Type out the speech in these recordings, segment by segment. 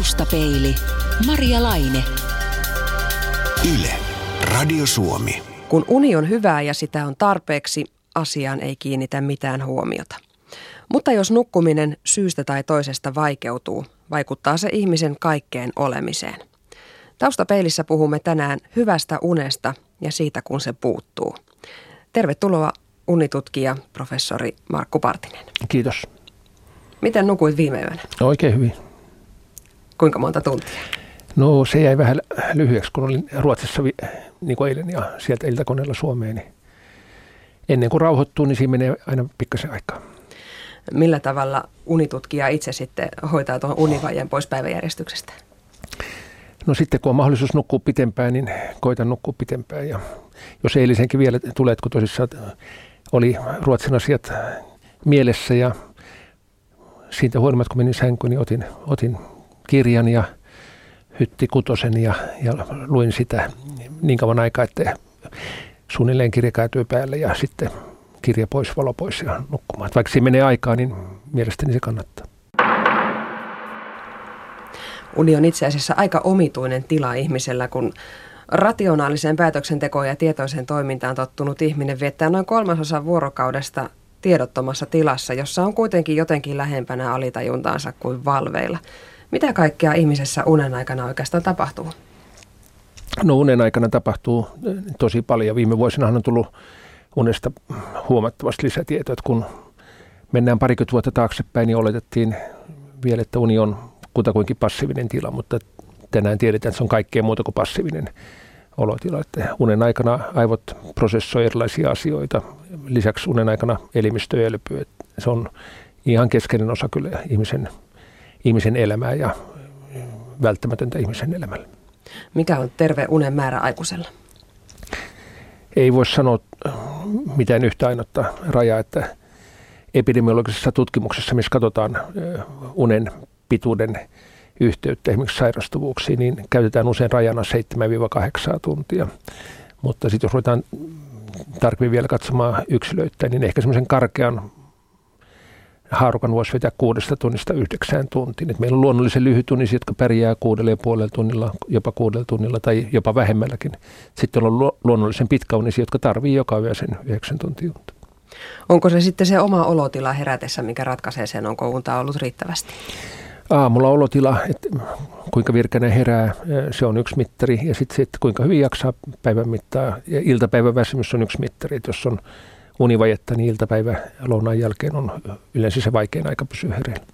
Taustapeili. Maria Laine. Yle. Radio Suomi. Kun uni on hyvää ja sitä on tarpeeksi, asiaan ei kiinnitä mitään huomiota. Mutta jos nukkuminen syystä tai toisesta vaikeutuu, vaikuttaa se ihmisen kaikkeen olemiseen. Taustapeilissä puhumme tänään hyvästä unesta ja siitä, kun se puuttuu. Tervetuloa unitutkija professori Markku Partinen. Kiitos. Miten nukuit viime yönä? Oikein hyvin. Kuinka monta tuntia? No se jäi vähän lyhyeksi, kun olin Ruotsissa niin kuin eilen ja sieltä iltakoneella Suomeen. Niin ennen kuin rauhoittuu, niin siinä menee aina pikkasen aikaa. Millä tavalla unitutkija itse sitten hoitaa tuon univajeen pois päiväjärjestyksestä? No sitten kun on mahdollisuus nukkua pitempään, niin koitan nukkua pitempään. Ja jos eilisenkin vielä tulee, kun tosissaan oli Ruotsin asiat mielessä ja siitä huolimatta, kun menin sänkyyn, niin otin, otin kirjan ja hytti kutosen ja, ja luin sitä niin kauan aikaa, että suunnilleen kirja käytyy päälle ja sitten kirja pois, valo pois ja nukkumaan. Että vaikka se menee aikaa, niin mielestäni se kannattaa. Uni on itse asiassa aika omituinen tila ihmisellä, kun rationaaliseen päätöksentekoon ja tietoiseen toimintaan tottunut ihminen viettää noin kolmasosa vuorokaudesta tiedottomassa tilassa, jossa on kuitenkin jotenkin lähempänä alitajuntaansa kuin valveilla. Mitä kaikkea ihmisessä unen aikana oikeastaan tapahtuu? No unen aikana tapahtuu eh, tosi paljon. Viime vuosina on tullut unesta huomattavasti lisätietoa, että kun mennään parikymmentä vuotta taaksepäin, niin oletettiin vielä, että uni on kutakuinkin passiivinen tila, mutta tänään tiedetään, että se on kaikkea muuta kuin passiivinen olotila. Että unen aikana aivot prosessoi erilaisia asioita. Lisäksi unen aikana elimistö elpyy. Se on ihan keskeinen osa kyllä ihmisen, ihmisen elämää ja välttämätöntä ihmisen elämällä. Mikä on terve unen määrä aikuisella? Ei voi sanoa mitään yhtä ainutta rajaa, että epidemiologisessa tutkimuksessa, missä katsotaan unen pituuden yhteyttä esimerkiksi sairastuvuuksiin, niin käytetään usein rajana 7-8 tuntia. Mutta sitten jos ruvetaan tarkemmin vielä katsomaan yksilöitä, niin ehkä semmoisen karkean haarukan voisi vetää kuudesta tunnista yhdeksään tuntiin. Et meillä on luonnollisen lyhytunnisia, jotka pärjää kuudella ja puolella tunnilla, jopa kuudella tunnilla tai jopa vähemmälläkin. Sitten on luonnollisen pitkäunisia, jotka tarvii joka yö sen yhdeksän tuntia Onko se sitten se oma olotila herätessä, mikä ratkaisee sen, onko unta ollut riittävästi? aamulla olotila, että kuinka virkäinen herää, se on yksi mittari. Ja sitten sit, kuinka hyvin jaksaa päivän mittaa. Ja iltapäivän väsymys on yksi mittari. Että jos on univajetta, niin iltapäivä lounaan jälkeen on yleensä se vaikein aika pysyä hereillä.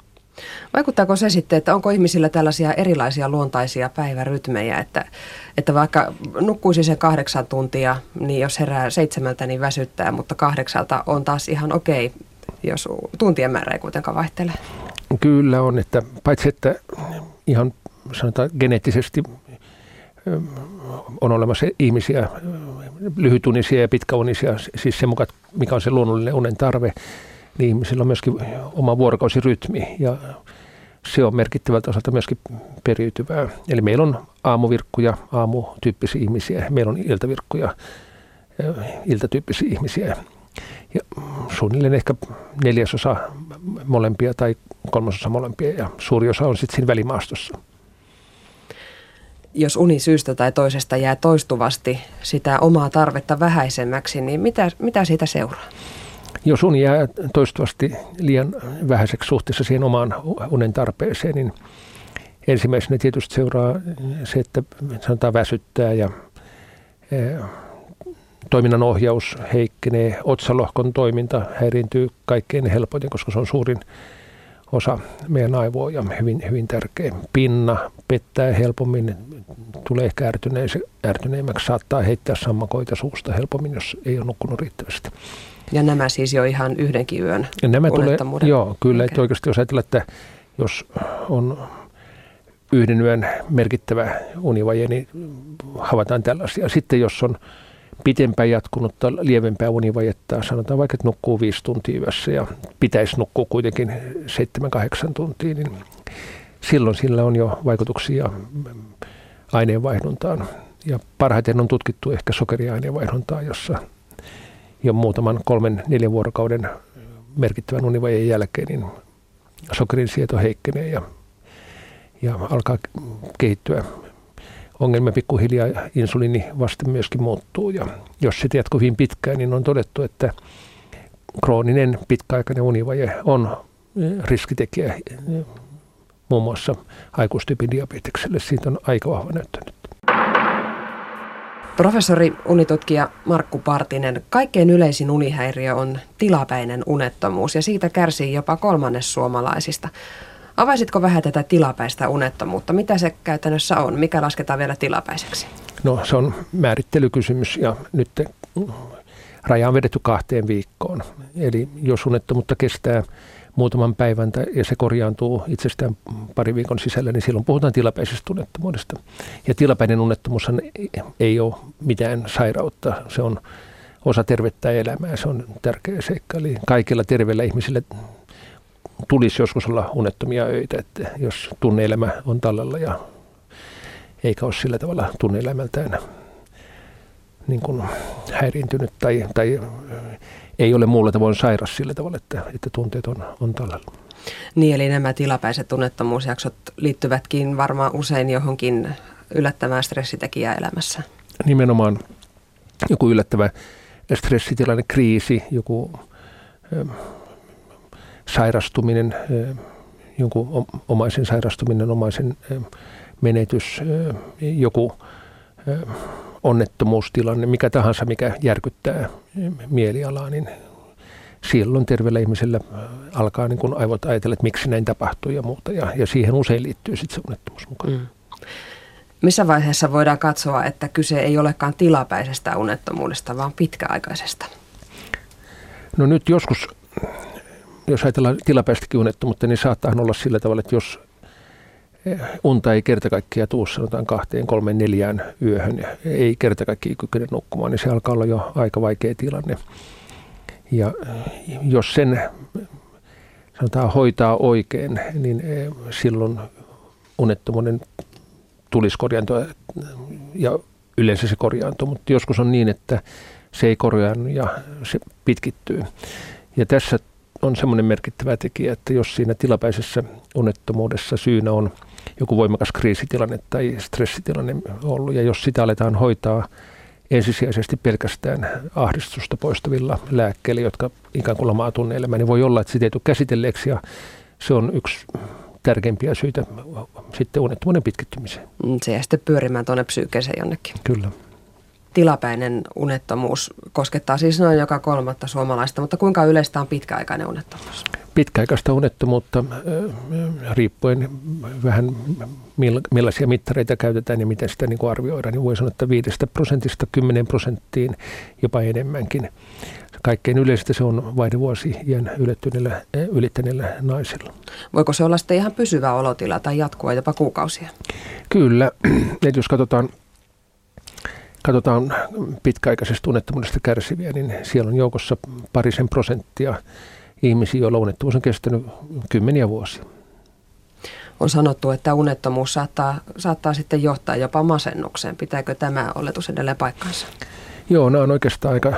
Vaikuttaako se sitten, että onko ihmisillä tällaisia erilaisia luontaisia päivärytmejä, että, että vaikka nukkuisi sen kahdeksan tuntia, niin jos herää seitsemältä, niin väsyttää, mutta kahdeksalta on taas ihan okei, jos tuntien määrä ei kuitenkaan vaihtele? Kyllä on, että paitsi että ihan sanotaan geneettisesti on olemassa ihmisiä, lyhytunisia ja pitkäunisia, siis se mukaan, mikä on se luonnollinen unen tarve, niin ihmisillä on myöskin oma vuorokausirytmi ja se on merkittävältä osalta myöskin periytyvää. Eli meillä on aamuvirkkuja, aamutyyppisiä ihmisiä, meillä on iltavirkkuja, iltatyyppisiä ihmisiä. Ja suunnilleen ehkä neljäsosa molempia tai kolmasosa molempia ja suuri osa on sitten siinä välimaastossa. Jos uni syystä tai toisesta jää toistuvasti sitä omaa tarvetta vähäisemmäksi, niin mitä, mitä siitä seuraa? Jos uni jää toistuvasti liian vähäiseksi suhteessa siihen omaan unen tarpeeseen, niin ensimmäisenä tietysti seuraa se, että sanotaan väsyttää ja toiminnan ohjaus heikkenee, otsalohkon toiminta häiriintyy kaikkein helpoiten, koska se on suurin osa meidän aivoa ja hyvin, hyvin tärkeä. Pinna pettää helpommin, tulee ehkä ärtyneemmäksi, saattaa heittää sammakoita suusta helpommin, jos ei ole nukkunut riittävästi. Ja nämä siis jo ihan yhdenkin yön ja nämä tulee, Joo, kyllä. Okay. Että oikeasti jos ajatellaan, että jos on yhden yön merkittävä univaje, niin havaitaan tällaisia. Sitten jos on pitempään jatkunutta lievempää univajetta, sanotaan vaikka, että nukkuu viisi tuntia yössä ja pitäisi nukkua kuitenkin 7-8 tuntia, niin silloin sillä on jo vaikutuksia aineenvaihduntaan. Ja parhaiten on tutkittu ehkä sokeriaineenvaihduntaa, jossa jo muutaman kolmen, neljän vuorokauden merkittävän univajeen jälkeen niin sokerin sieto heikkenee ja, ja alkaa kehittyä ongelmia pikkuhiljaa insuliini vasta myöskin muuttuu. Ja jos se jatkuu hyvin pitkään, niin on todettu, että krooninen pitkäaikainen univaje on riskitekijä muun muassa aikuistyypin diabetekselle. Siitä on aika vahva näyttö nyt. Professori unitutkija Markku Partinen, kaikkein yleisin unihäiriö on tilapäinen unettomuus ja siitä kärsii jopa kolmannes suomalaisista. Avaisitko vähän tätä tilapäistä unettomuutta? Mitä se käytännössä on? Mikä lasketaan vielä tilapäiseksi? No se on määrittelykysymys ja nyt raja on vedetty kahteen viikkoon. Eli jos unettomuutta kestää muutaman päivän ja se korjaantuu itsestään pari viikon sisällä, niin silloin puhutaan tilapäisestä unettomuudesta. Ja tilapäinen unettomuus ei ole mitään sairautta, se on osa tervettä elämää, se on tärkeä seikka. Eli kaikilla terveillä ihmisillä tulisi joskus olla unettomia öitä, että jos tunneelämä on tallella ja eikä ole sillä tavalla tunneelämältään niin kuin häiriintynyt tai, tai ei ole muulla tavoin sairas sillä tavalla, että, että tunteet on, on tallella. Niin, eli nämä tilapäiset tunnettomuusjaksot liittyvätkin varmaan usein johonkin yllättävään stressitekijään elämässä. Nimenomaan joku yllättävä stressitilanne, kriisi, joku sairastuminen, jonkun omaisen sairastuminen, omaisen menetys, joku onnettomuustilanne, mikä tahansa, mikä järkyttää mielialaa, niin silloin terveellä ihmisellä alkaa niin kuin aivot ajatella, että miksi näin tapahtuu ja muuta. Ja, ja siihen usein liittyy sitten se onnettomuus mukaan. Mm. Missä vaiheessa voidaan katsoa, että kyse ei olekaan tilapäisestä unettomuudesta, vaan pitkäaikaisesta? No nyt joskus, jos ajatellaan tilapäistäkin unettomuutta, niin saattaa olla sillä tavalla, että jos unta ei kerta kaikkiaan tuu sanotaan kahteen, kolmeen, neljään yöhön, ei kerta kaikkiaan kykene nukkumaan, niin se alkaa olla jo aika vaikea tilanne. Ja jos sen sanotaan hoitaa oikein, niin e, silloin unettomuuden tulisi korjaantua ja yleensä se korjaantuu, mutta joskus on niin, että se ei korjaannu ja se pitkittyy. Ja tässä on semmoinen merkittävä tekijä, että jos siinä tilapäisessä unettomuudessa syynä on – joku voimakas kriisitilanne tai stressitilanne ollut. Ja jos sitä aletaan hoitaa ensisijaisesti pelkästään ahdistusta poistavilla lääkkeillä, jotka ikään kuin lamaa tunneelämään, niin voi olla, että sitä ei tule käsitelleeksi ja se on yksi tärkeimpiä syitä sitten unettomuuden pitkittymiseen. Mm, se jää sitten pyörimään tuonne psyykeeseen jonnekin. Kyllä. Tilapäinen unettomuus koskettaa siis noin joka kolmatta suomalaista, mutta kuinka yleistä on pitkäaikainen unettomuus? pitkäaikaista unettomuutta, riippuen vähän millaisia mittareita käytetään ja miten sitä niin kuin arvioidaan, niin voi sanoa, että 5 prosentista 10 prosenttiin jopa enemmänkin. Kaikkein yleistä se on vaihdevuosi iän ylittäneillä naisilla. Voiko se olla sitten ihan pysyvä olotila tai jatkua jopa kuukausia? Kyllä. Et jos katsotaan katsotaan pitkäaikaisesta unettomuudesta kärsiviä, niin siellä on joukossa parisen prosenttia ihmisiä, joilla unettomuus on kestänyt kymmeniä vuosia. On sanottu, että unettomuus saattaa, saattaa sitten johtaa jopa masennukseen. Pitääkö tämä oletus edelleen paikkansa? Joo, nämä on oikeastaan aika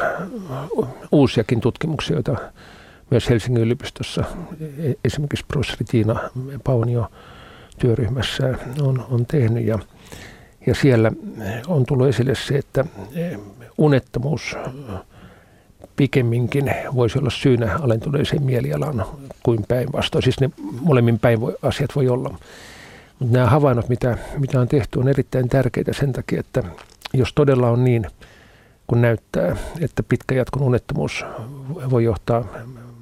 uusiakin tutkimuksia, joita myös Helsingin yliopistossa e-, esimerkiksi professori Tiina Paunio työryhmässä on, on tehnyt. Ja, ja siellä on tullut esille se, että unettomuus pikemminkin voisi olla syynä alentuneeseen mielialaan kuin päinvastoin. Siis ne molemmin päin voi, asiat voi olla. Mutta nämä havainnot, mitä, mitä on tehty, on erittäin tärkeitä sen takia, että jos todella on niin, kun näyttää, että pitkä jatkon unettomuus voi johtaa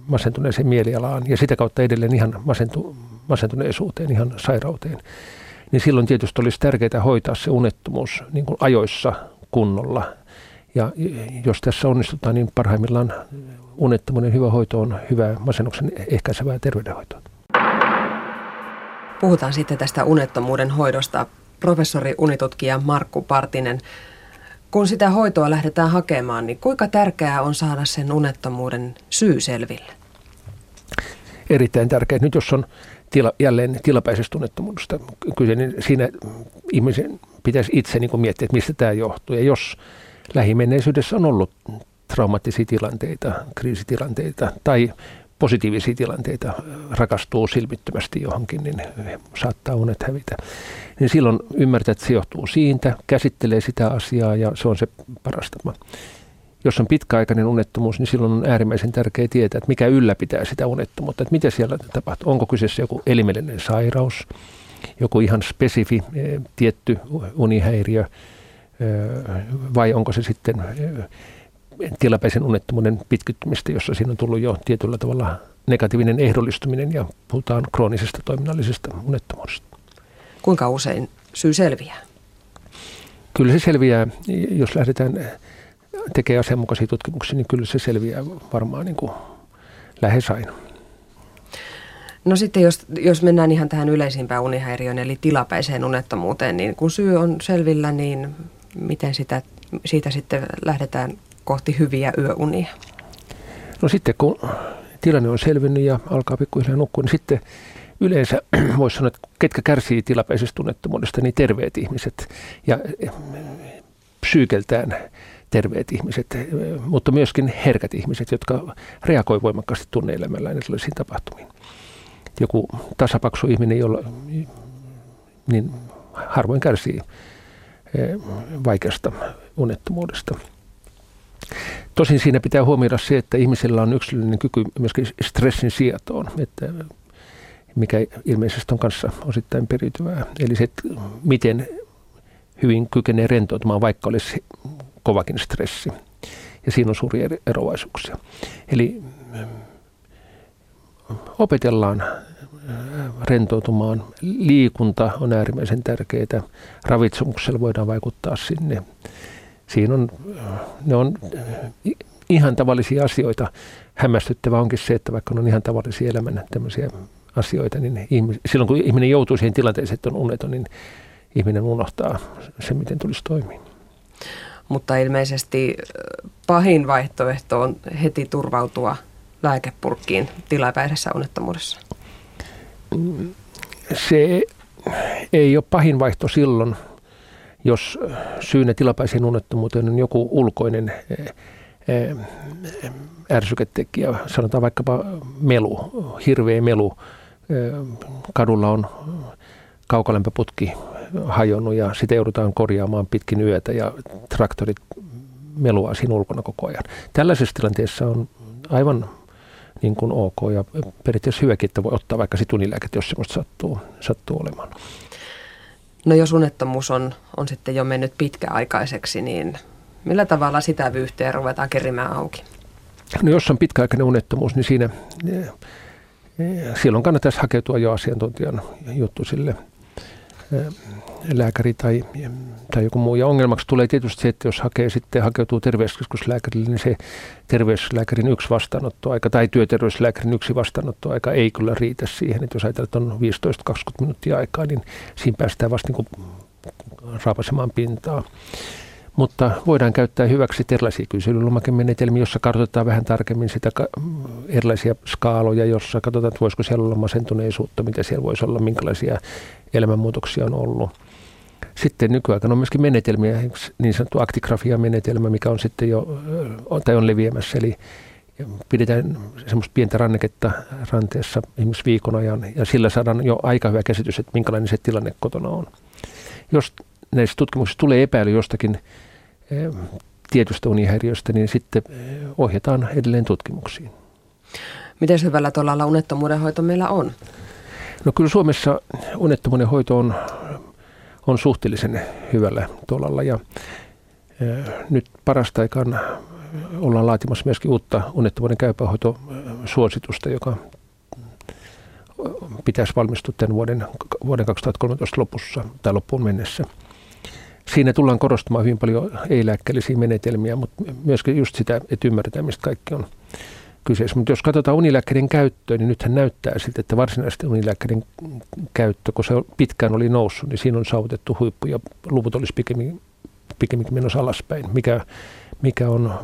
masentuneeseen mielialaan ja sitä kautta edelleen ihan masentu, masentuneisuuteen, ihan sairauteen, niin silloin tietysti olisi tärkeää hoitaa se unettomuus niin kuin ajoissa kunnolla ja jos tässä onnistutaan, niin parhaimmillaan unettomuuden hyvä hoito on hyvää masennuksen ehkäisevää terveydenhoitoa. Puhutaan sitten tästä unettomuuden hoidosta. Professori unitutkija Markku Partinen, kun sitä hoitoa lähdetään hakemaan, niin kuinka tärkeää on saada sen unettomuuden syy selville? Erittäin tärkeää. Nyt jos on tila, jälleen tilapäisestä unettomuudesta kyse, niin siinä ihmisen pitäisi itse niin miettiä, että mistä tämä johtuu. Ja jos lähimenneisyydessä on ollut traumaattisia tilanteita, kriisitilanteita tai positiivisia tilanteita, rakastuu silmittömästi johonkin, niin saattaa unet hävitä. Niin silloin ymmärtää, että se johtuu siitä, käsittelee sitä asiaa ja se on se paras tapa. Jos on pitkäaikainen unettomuus, niin silloin on äärimmäisen tärkeää tietää, että mikä ylläpitää sitä unettomuutta, että mitä siellä tapahtuu. Onko kyseessä joku elimellinen sairaus, joku ihan spesifi eh, tietty unihäiriö, eh, vai onko se sitten eh, tilapäisen unettomuuden pitkittymistä, jossa siinä on tullut jo tietyllä tavalla negatiivinen ehdollistuminen ja puhutaan kroonisesta toiminnallisesta unettomuudesta. Kuinka usein syy selviää? Kyllä se selviää, jos lähdetään tekemään asianmukaisia tutkimuksia, niin kyllä se selviää varmaan niin kuin lähes aina. No sitten jos, jos mennään ihan tähän yleisimpään unihäiriöön eli tilapäiseen unettomuuteen, niin kun syy on selvillä, niin miten sitä, siitä sitten lähdetään kohti hyviä yöunia? No sitten kun tilanne on selvinnyt ja alkaa pikkuhiljaa nukkua, niin sitten yleensä voisi sanoa, että ketkä kärsii tilapäisestä tunnettomuudesta, niin terveet ihmiset ja psyykeltään terveet ihmiset, mutta myöskin herkät ihmiset, jotka reagoivat voimakkaasti tunneelämällään erilaisiin tapahtumiin. Joku tasapaksu ihminen, jolla niin harvoin kärsii eh, vaikeasta unettomuudesta. Tosin siinä pitää huomioida se, että ihmisellä on yksilöllinen kyky myöskin stressin sietoon, että mikä ilmeisesti on kanssa osittain periytyvää. Eli se, että miten hyvin kykenee rentoutumaan, vaikka olisi kovakin stressi. Ja siinä on suuria eroavaisuuksia. Eli opetellaan rentoutumaan. Liikunta on äärimmäisen tärkeää. Ravitsemuksella voidaan vaikuttaa sinne siinä on, ne on ihan tavallisia asioita. Hämmästyttävää onkin se, että vaikka on ihan tavallisia elämän tämmöisiä asioita, niin ihmis, silloin kun ihminen joutuu siihen tilanteeseen, että on uneton, niin ihminen unohtaa se, miten tulisi toimia. Mutta ilmeisesti pahin vaihtoehto on heti turvautua lääkepurkkiin tilapäisessä unettomuudessa. Se ei ole pahin vaihto silloin, jos syynä tilapäiseen unettomuuteen on joku ulkoinen ärsyketekijä, sanotaan vaikkapa melu, hirveä melu, kadulla on kaukolämpöputki hajonnut ja sitä joudutaan korjaamaan pitkin yötä ja traktorit melua siinä ulkona koko ajan. Tällaisessa tilanteessa on aivan niin kuin ok ja periaatteessa hyväkin, että voi ottaa vaikka situnilääket, jos semmoista sattuu, sattuu olemaan. No jos unettomuus on, on sitten jo mennyt pitkäaikaiseksi, niin millä tavalla sitä vyyhteä ruvetaan kerimään auki? No jos on pitkäaikainen unettomuus, niin siinä silloin kannattaisi hakeutua jo asiantuntijan juttu sille lääkäri tai, tai joku muu. Ja ongelmaksi tulee tietysti se, että jos hakee sitten, hakeutuu terveyskeskuslääkärille, niin se terveyslääkärin yksi vastaanottoaika tai työterveyslääkärin yksi vastaanottoaika ei kyllä riitä siihen. Että jos ajatellaan, että on 15-20 minuuttia aikaa, niin siinä päästään vasta niin raapasemaan pintaa. Mutta voidaan käyttää hyväksi erilaisia kyselylomakemenetelmiä, jossa kartoitetaan vähän tarkemmin sitä erilaisia skaaloja, jossa katsotaan, että voisiko siellä olla masentuneisuutta, mitä siellä voisi olla, minkälaisia elämänmuutoksia on ollut. Sitten nykyaikana on myöskin menetelmiä, niin sanottu aktigrafia-menetelmä, mikä on sitten jo, tai on leviämässä, eli pidetään semmoista pientä ranneketta ranteessa esimerkiksi viikon ajan, ja sillä saadaan jo aika hyvä käsitys, että minkälainen se tilanne kotona on. Jos näissä tutkimuksissa tulee epäily jostakin tietystä unihäiriöstä, niin sitten ohjataan edelleen tutkimuksiin. Miten hyvällä tuolla unettomuuden hoito meillä on? No kyllä Suomessa unettomuuden hoito on, on suhteellisen hyvällä tolalla ja nyt parasta aikaan ollaan laatimassa myöskin uutta unettomuuden käypähoitosuositusta, joka pitäisi valmistua tämän vuoden, vuoden 2013 lopussa tai loppuun mennessä. Siinä tullaan korostamaan hyvin paljon ei-lääkkeellisiä menetelmiä, mutta myöskin just sitä, että ymmärretään, mistä kaikki on kyseessä. Mutta jos katsotaan unilääkkeiden käyttöä, niin nythän näyttää siltä, että varsinaisesti unilääkkeiden käyttö, kun se pitkään oli noussut, niin siinä on saavutettu huippu ja luvut olisi pikemminkin, pikemminkin menossa alaspäin, mikä, mikä on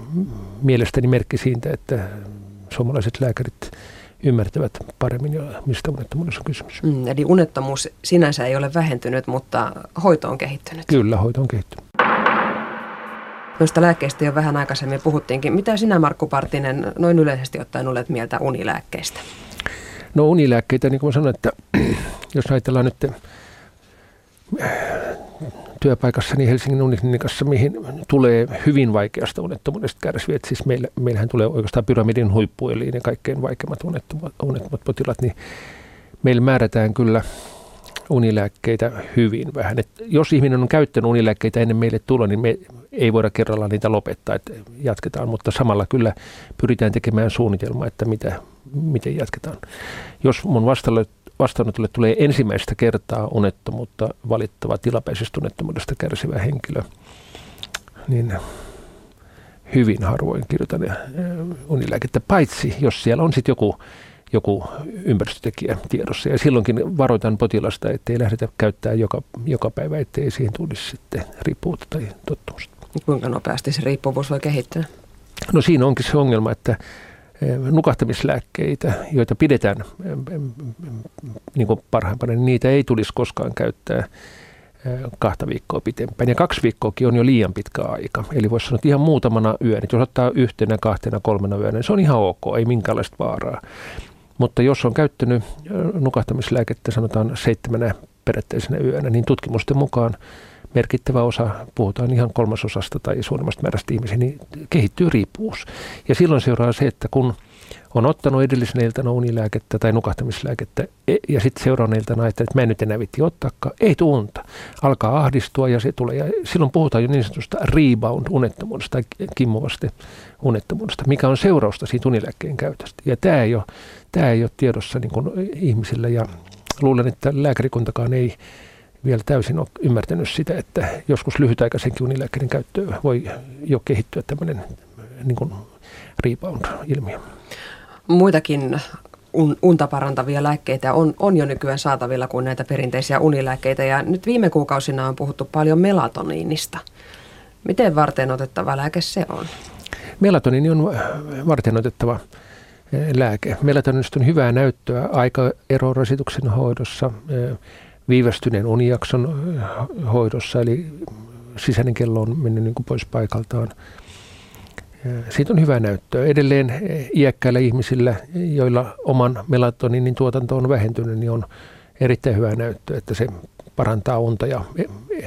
mielestäni merkki siitä, että suomalaiset lääkärit ymmärtävät paremmin, mistä unettomuudessa on kysymys. Mm, eli unettomuus sinänsä ei ole vähentynyt, mutta hoito on kehittynyt. Kyllä, hoito on kehittynyt. Noista lääkkeistä jo vähän aikaisemmin puhuttiinkin. Mitä sinä Markku Partinen noin yleisesti ottaen olet mieltä unilääkkeistä? No unilääkkeitä, niin kuin sanoin, että jos ajatellaan nyt työpaikassani Helsingin uniklinikassa, mihin tulee hyvin vaikeasta unettomuudesta kärsiviä. Siis meillä, meillähän tulee oikeastaan pyramidin huippu, eli ne kaikkein vaikeimmat unettomat, unettomat potilaat, niin meillä määrätään kyllä unilääkkeitä hyvin vähän. Et jos ihminen on käyttänyt unilääkkeitä ennen meille tulla, niin me ei voida kerralla niitä lopettaa, että jatketaan, mutta samalla kyllä pyritään tekemään suunnitelma, että mitä, miten jatketaan. Jos mun vastaanotolle tulee ensimmäistä kertaa unettomuutta valittava tilapäisestä unettomuudesta kärsivä henkilö, niin hyvin harvoin kirjoitan unilääkettä, paitsi jos siellä on sitten joku, joku ympäristötekijä tiedossa. Ja silloinkin varoitan potilasta, ettei lähdetä käyttämään joka, joka päivä, ettei siihen tulisi sitten riippuvuutta tai tottumusta. Kuinka nopeasti se riippuvuus voi kehittyä? No siinä onkin se ongelma, että nukahtamislääkkeitä, joita pidetään niin kuin parhaimpana, niin niitä ei tulisi koskaan käyttää kahta viikkoa pitempään. Ja kaksi viikkoakin on jo liian pitkä aika. Eli voisi sanoa, että ihan muutamana yönä, jos ottaa yhtenä, kahtena, kolmena yönä, niin se on ihan ok, ei minkäänlaista vaaraa. Mutta jos on käyttänyt nukahtamislääkettä sanotaan seitsemänä perättäisenä yönä, niin tutkimusten mukaan merkittävä osa, puhutaan ihan kolmasosasta tai suurimmasta määrästä ihmisiä, niin kehittyy riippuvuus. Ja silloin seuraa se, että kun on ottanut edellisenä iltana unilääkettä tai nukahtamislääkettä e, ja sitten seuraavana iltana että mä en nyt enää vitti ottaakaan, ei tule unta. Alkaa ahdistua ja se tulee. Ja silloin puhutaan jo niin sanotusta rebound-unettomuudesta tai kimmovasta unettomuudesta, mikä on seurausta siitä unilääkkeen käytöstä. Ja tämä ei tämä ei ole tiedossa niin ihmisillä ja luulen, että lääkärikuntakaan ei vielä täysin ole ymmärtänyt sitä, että joskus lyhytaikaisenkin unilääkkeiden käyttöön voi jo kehittyä tämmöinen niin kuin rebound-ilmiö. Muitakin un, unta parantavia lääkkeitä on, on jo nykyään saatavilla kuin näitä perinteisiä unilääkkeitä ja nyt viime kuukausina on puhuttu paljon melatoniinista. Miten varten otettava lääke se on? Melatoniini on varten otettava eh, lääke. Melatonista on hyvää näyttöä aikaerorasituksen hoidossa, eh, viivästyneen unijakson hoidossa, eli sisäinen kello on mennyt niin kuin pois paikaltaan. Siitä on hyvä näyttöä. Edelleen iäkkäillä ihmisillä, joilla oman melatoninin tuotanto on vähentynyt, niin on erittäin hyvä näyttö, että se parantaa unta ja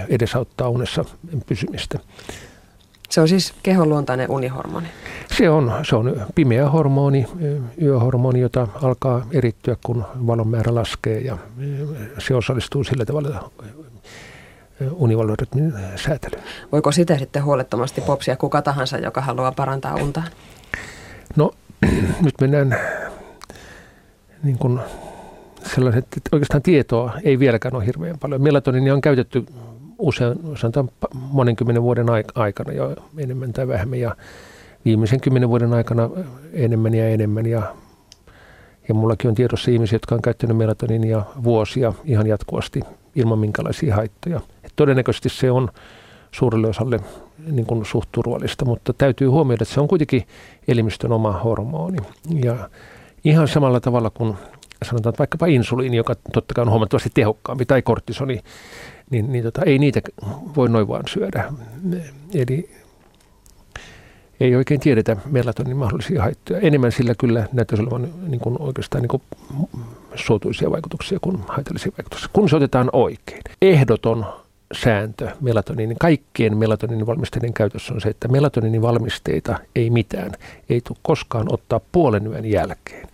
edesauttaa unessa pysymistä. Se on siis kehonluontainen unihormoni. Se on, se on pimeä hormoni, yöhormoni, jota alkaa erittyä, kun valon määrä laskee ja se osallistuu sillä tavalla univalvorytmin säätelyyn. Voiko sitä sitten huolettomasti popsia kuka tahansa, joka haluaa parantaa unta? No nyt mennään niin kuin sellaiset, että oikeastaan tietoa ei vieläkään ole hirveän paljon. Melatoninia on käytetty usein, sanotaan monen vuoden aikana jo enemmän tai vähemmän ja viimeisen kymmenen vuoden aikana enemmän ja enemmän ja, ja mullakin on tiedossa ihmisiä, jotka on käyttänyt melatoninia vuosia ihan jatkuvasti ilman minkälaisia haittoja. Et todennäköisesti se on suurelle osalle niin kuin suht turvallista, mutta täytyy huomioida, että se on kuitenkin elimistön oma hormoni. Ja ihan samalla tavalla kuin sanotaan että vaikkapa insuliini, joka totta kai on huomattavasti tehokkaampi, tai kortisoni, niin, niin tota, ei niitä voi noin vaan syödä. Eli ei oikein tiedetä melatonin mahdollisia haittoja. Enemmän sillä kyllä näyttäisi olevan niin kuin oikeastaan niin kuin suotuisia vaikutuksia kuin haitallisia vaikutuksia, kun se otetaan oikein. Ehdoton sääntö melatoniinin, kaikkien melatoniinin valmisteiden käytössä on se, että melatoniinin valmisteita ei mitään, ei tule koskaan ottaa puolen yön jälkeen.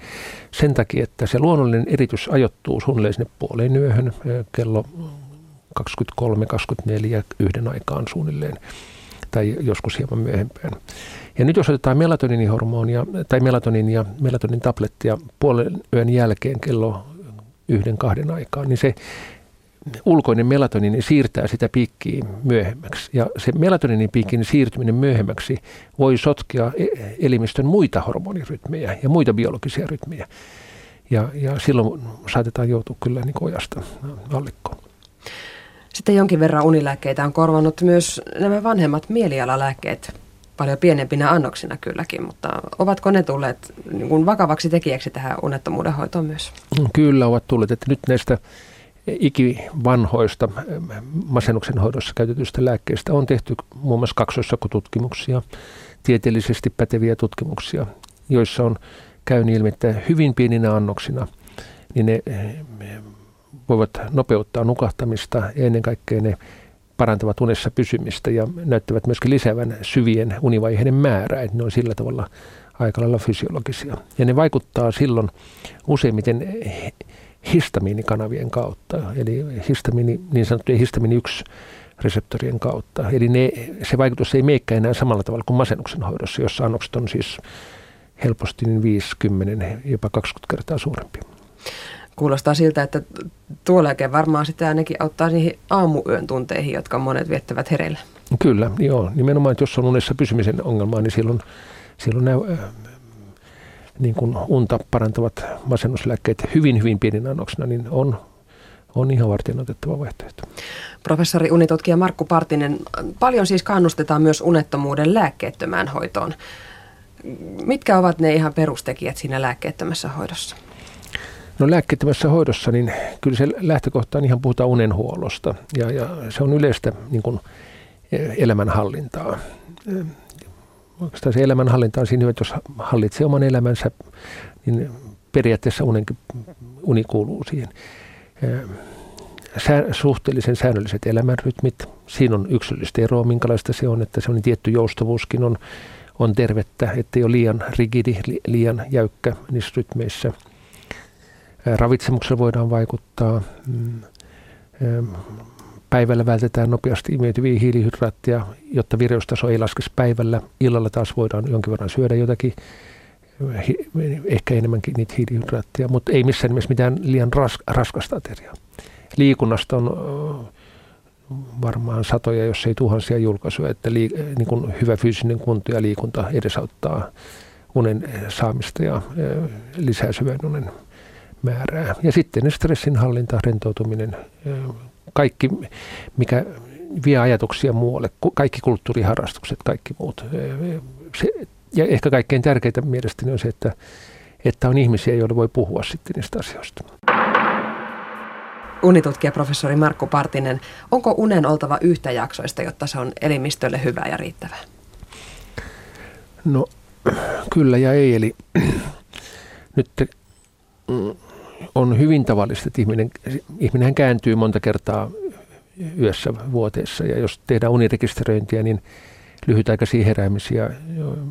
Sen takia, että se luonnollinen eritys ajoittuu suunnilleen sinne puoleen yöhön kello 23, 24, yhden aikaan suunnilleen tai joskus hieman myöhempään. Ja nyt jos otetaan melatoninihormonia tai melatoninia, melatonin tablettia puolen yön jälkeen kello yhden kahden aikaan, niin se ulkoinen melatoniini siirtää sitä piikkiä myöhemmäksi. Ja se melatoninin piikin siirtyminen myöhemmäksi voi sotkea e- elimistön muita hormonirytmejä ja muita biologisia rytmejä. Ja, ja silloin saatetaan joutua kyllä niin ojasta allikkoon. Sitten jonkin verran unilääkkeitä on korvannut myös nämä vanhemmat mielialalääkkeet, paljon pienempinä annoksina kylläkin, mutta ovatko ne tulleet niin kuin vakavaksi tekijäksi tähän unettomuuden hoitoon myös? Kyllä ovat tulleet, että nyt näistä ikivanhoista masennuksen hoidossa käytetyistä lääkkeistä on tehty muun muassa kaksoissakotutkimuksia, tieteellisesti päteviä tutkimuksia, joissa on käynyt ilmi, että hyvin pieninä annoksina niin ne voivat nopeuttaa nukahtamista ja ennen kaikkea ne parantavat unessa pysymistä ja näyttävät myöskin lisäävän syvien univaiheiden määrää, että ne on sillä tavalla aika lailla fysiologisia. Ja ne vaikuttaa silloin useimmiten histamiinikanavien kautta, eli histamiini, niin sanottujen histamiini 1 reseptorien kautta. Eli ne, se vaikutus ei meikään enää samalla tavalla kuin masennuksen hoidossa, jossa annokset on siis helposti niin 50, jopa 20 kertaa suurempi. Kuulostaa siltä, että tuo lääke varmaan sitä ainakin auttaa niihin aamuyön tunteihin, jotka monet viettävät hereillä. Kyllä, joo. Nimenomaan, että jos on unessa pysymisen ongelmaa, niin silloin, silloin nämä niin kuin unta parantavat masennuslääkkeet hyvin, hyvin pienin annoksena, niin on, on ihan varten otettava vaihtoehto. Professori unitutkija Markku Partinen, paljon siis kannustetaan myös unettomuuden lääkkeettömään hoitoon. Mitkä ovat ne ihan perustekijät siinä lääkkeettömässä hoidossa? No lääkkeettömässä hoidossa, niin kyllä se lähtökohta on ihan puhutaan unenhuollosta ja, ja se on yleistä niin kuin elämänhallintaa oikeastaan se elämänhallinta on siinä, että jos hallitsee oman elämänsä, niin periaatteessa unenkin, uni kuuluu siihen. Sää, suhteellisen säännölliset elämänrytmit, siinä on yksilöllistä eroa, minkälaista se on, että se on tietty joustavuuskin on, on tervettä, ettei ole liian rigidi, liian jäykkä niissä rytmeissä. Ravitsemuksella voidaan vaikuttaa. Mm, Päivällä vältetään nopeasti imeytyviä hiilihydraatteja, jotta vireystaso ei laskisi päivällä. Illalla taas voidaan jonkin verran syödä jotakin, ehkä enemmänkin niitä hiilihydraatteja, mutta ei missään nimessä mitään liian ras, raskasta ateriaa. Liikunnasta on varmaan satoja, jos ei tuhansia julkaisuja, että niin kuin hyvä fyysinen kunto ja liikunta edesauttaa unen saamista ja lisää syvän unen määrää. Ja sitten stressinhallinta, rentoutuminen, kaikki, mikä vie ajatuksia muualle, kaikki kulttuuriharrastukset, kaikki muut. Se, ja ehkä kaikkein tärkeintä mielestäni on se, että, että on ihmisiä, joille voi puhua sitten niistä asioista. Unitutkija professori Markku Partinen, onko unen oltava yhtäjaksoista, jotta se on elimistölle hyvä ja riittävä? No kyllä ja ei, eli nyt mm, on hyvin tavallista, että ihminen, ihminen kääntyy monta kertaa yössä vuoteessa ja jos tehdään unirekisteröintiä, niin lyhytaikaisia heräämisiä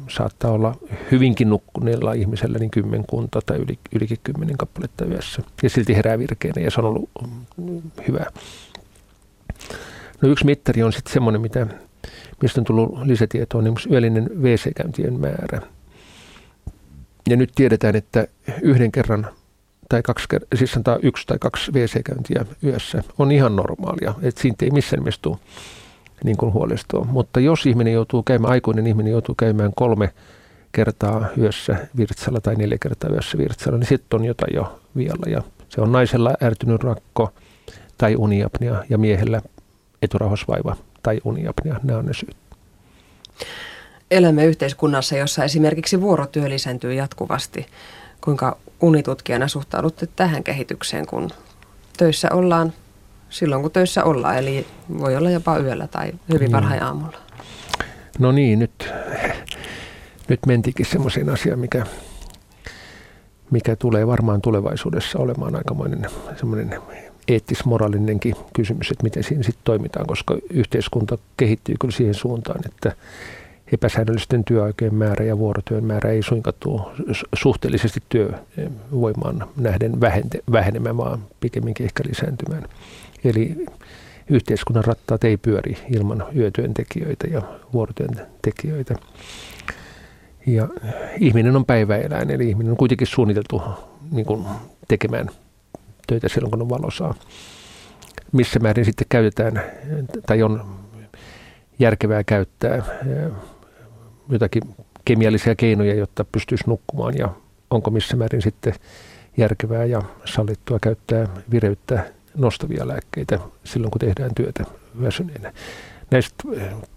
saattaa olla hyvinkin nukkuneella ihmisellä niin kymmenkunta tai yli, ylikin kymmenen kappaletta yössä. Ja silti herää virkeänä ja se on ollut hyvä. No yksi mittari on sitten semmoinen, mitä, mistä on tullut lisätietoa, niin yöllinen WC-käyntien määrä. Ja nyt tiedetään, että yhden kerran tai kaksi, siis sanotaan yksi tai kaksi WC-käyntiä yössä on ihan normaalia. Että siitä ei missään nimessä tule niin kuin huolestua. Mutta jos ihminen joutuu käymään, aikuinen ihminen joutuu käymään kolme kertaa yössä virtsalla tai neljä kertaa yössä virtsalla, niin sitten on jotain jo vielä. Ja se on naisella ärtynyt rakko tai uniapnia ja miehellä eturauhasvaiva tai uniapnia. Nämä on ne syyt. Elämme yhteiskunnassa, jossa esimerkiksi vuorotyö lisääntyy jatkuvasti. Kuinka unitutkijana suhtaudutte tähän kehitykseen, kun töissä ollaan silloin, kun töissä ollaan, eli voi olla jopa yöllä tai hyvin varhain aamulla? No niin, nyt, nyt mentikin semmoiseen asiaan, mikä, mikä tulee varmaan tulevaisuudessa olemaan aikamoinen semmoinen eettis-moraalinenkin kysymys, että miten siinä sitten toimitaan, koska yhteiskunta kehittyy kyllä siihen suuntaan, että epäsäännöllisten työaikojen määrä ja vuorotyön määrä ei suinkaan tuo suhteellisesti työvoimaan nähden vähenemään, vaan pikemminkin ehkä lisääntymään. Eli yhteiskunnan rattaat ei pyöri ilman yötyöntekijöitä ja vuorotyöntekijöitä. Ja ihminen on päiväeläin, eli ihminen on kuitenkin suunniteltu niin kuin tekemään töitä silloin, kun on valosaa. Missä määrin sitten käytetään tai on järkevää käyttää jotakin kemiallisia keinoja, jotta pystyisi nukkumaan ja onko missä määrin sitten järkevää ja sallittua käyttää vireyttä nostavia lääkkeitä silloin, kun tehdään työtä väsyneenä. Näistä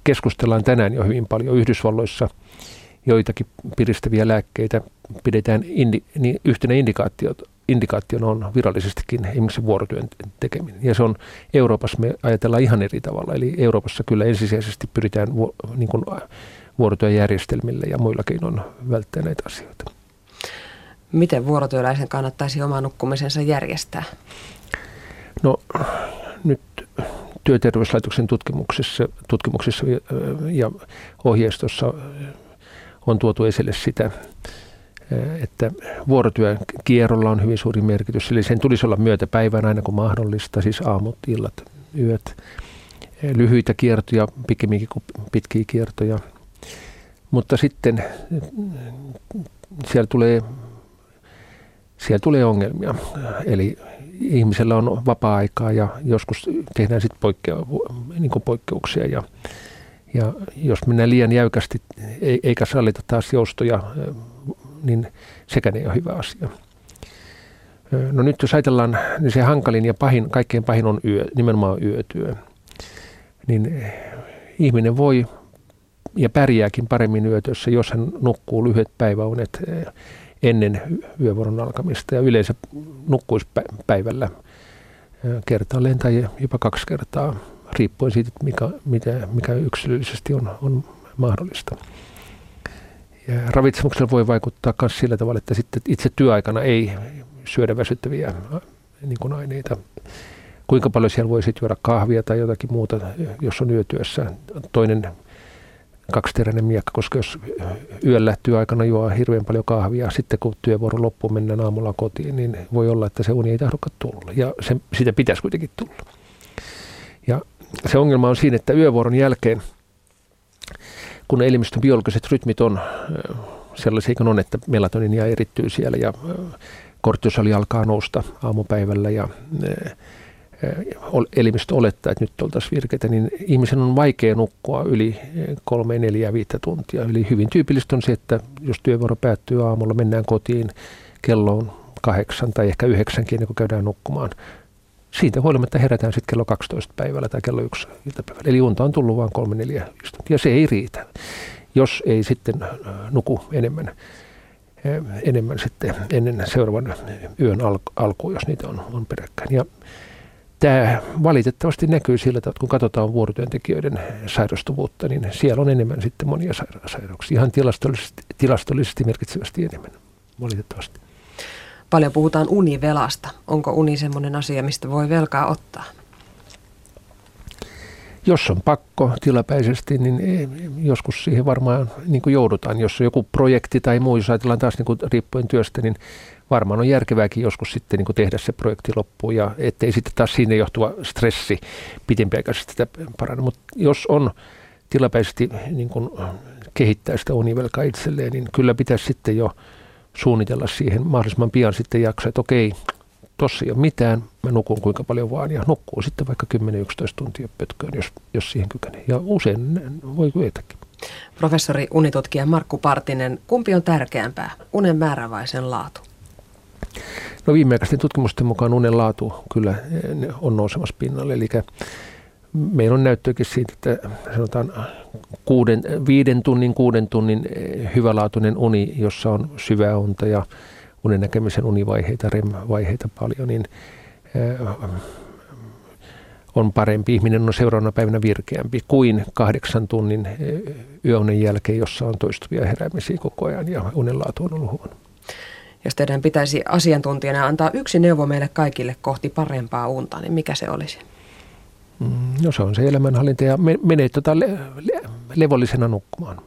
keskustellaan tänään jo hyvin paljon Yhdysvalloissa. Joitakin piristäviä lääkkeitä pidetään indi, niin yhtenä indikaationa on virallisestikin esimerkiksi vuorotyön tekeminen. Ja se on Euroopassa, me ajatellaan ihan eri tavalla. Eli Euroopassa kyllä ensisijaisesti pyritään niin kuin vuorotyöjärjestelmillä ja muilla keinoin välttää näitä asioita. Miten vuorotyöläisen kannattaisi oma nukkumisensa järjestää? No nyt työterveyslaitoksen tutkimuksissa, tutkimuksissa ja ohjeistossa on tuotu esille sitä, että vuorotyökierrolla on hyvin suuri merkitys. Eli sen tulisi olla myötäpäivän aina kun mahdollista, siis aamut, illat, yöt. Lyhyitä kiertoja, pikemminkin kuin pitkiä kiertoja. Mutta sitten siellä tulee, siellä tulee ongelmia. Eli ihmisellä on vapaa-aikaa ja joskus tehdään sitten poikkea, niin poikkeuksia. Ja, ja jos mennään liian jäykästi eikä sallita taas joustoja, niin sekään ei ole hyvä asia. No nyt jos ajatellaan, niin se hankalin ja pahin, kaikkein pahin on yö, nimenomaan yötyö. Niin ihminen voi ja pärjääkin paremmin yötössä, jos hän nukkuu lyhyet päiväunet ennen yövuoron alkamista ja yleensä nukkuisi päivällä kertaalleen tai jopa kaksi kertaa, riippuen siitä, mikä, mikä, mikä yksilöllisesti on, on mahdollista. Ja ravitsemuksella voi vaikuttaa myös sillä tavalla, että sitten itse työaikana ei syödä väsyttäviä niin kuin aineita. Kuinka paljon siellä voi sitten juoda kahvia tai jotakin muuta, jos on yötyössä. Toinen kaksiteräinen miekka, koska jos yöllä työaikana juo hirveän paljon kahvia, sitten kun työvuoro loppuu mennään aamulla kotiin, niin voi olla, että se uni ei tahdokaan tulla. Ja se, sitä pitäisi kuitenkin tulla. Ja se ongelma on siinä, että yövuoron jälkeen, kun elimistön biologiset rytmit on sellaisia kuin on, että melatoninia erittyy siellä ja korttisoli alkaa nousta aamupäivällä ja elimistö olettaa, että nyt oltaisiin virkeitä, niin ihmisen on vaikea nukkua yli kolme, neljä, viittä tuntia. Eli hyvin tyypillistä on se, että jos työvuoro päättyy aamulla, mennään kotiin kello on kahdeksan tai ehkä yhdeksänkin, ennen kuin käydään nukkumaan. Siitä huolimatta herätään sitten kello 12 päivällä tai kello 1 iltapäivällä. Eli unta on tullut vain kolme, neljä tuntia. Se ei riitä, jos ei sitten nuku enemmän enemmän sitten ennen seuraavan yön alkuun, jos niitä on, on peräkkäin. Ja Tämä valitettavasti näkyy sillä että kun katsotaan vuorotyöntekijöiden sairastuvuutta, niin siellä on enemmän sitten monia sairauksia. Ihan tilastollisesti, tilastollisesti merkitsevästi enemmän, valitettavasti. Paljon puhutaan univelasta. Onko uni sellainen asia, mistä voi velkaa ottaa? Jos on pakko tilapäisesti, niin joskus siihen varmaan niin joudutaan. Jos on joku projekti tai muu, jos ajatellaan taas niin riippuen työstä, niin varmaan on järkevääkin joskus sitten niin tehdä se projekti loppuun ja ettei sitten taas siinä johtuva stressi pitempiaikaisesti sitä paranna. Mutta jos on tilapäisesti niin kuin kehittää sitä univelkaa itselleen, niin kyllä pitäisi sitten jo suunnitella siihen mahdollisimman pian sitten jaksaa, että okei, tossa ei ole mitään, mä nukun kuinka paljon vaan ja nukkuu sitten vaikka 10-11 tuntia pötköön, jos, jos siihen kykenee. Ja usein voi kyetäkin. Professori unitutkija Markku Partinen, kumpi on tärkeämpää, unen määrä vai sen laatu? No viimeaikaisten tutkimusten mukaan unen laatu kyllä eh, on nousemassa pinnalle. Eli meillä on näyttöäkin siitä, että sanotaan kuuden, viiden tunnin, kuuden tunnin eh, hyvälaatuinen uni, jossa on syvää unta ja unen näkemisen univaiheita, REM-vaiheita paljon, niin eh, on parempi. Ihminen on seuraavana päivänä virkeämpi kuin kahdeksan tunnin yöunen jälkeen, jossa on toistuvia heräämisiä koko ajan ja unen laatu on ollut huono. Jos teidän pitäisi asiantuntijana antaa yksi neuvo meille kaikille kohti parempaa unta, niin mikä se olisi? Mm, no se on se elämänhallinta ja menee tota le- le- levollisena nukkumaan.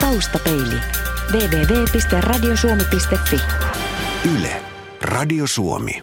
Taustapeili. www.radiosuomi.fi Yle. Radio Suomi.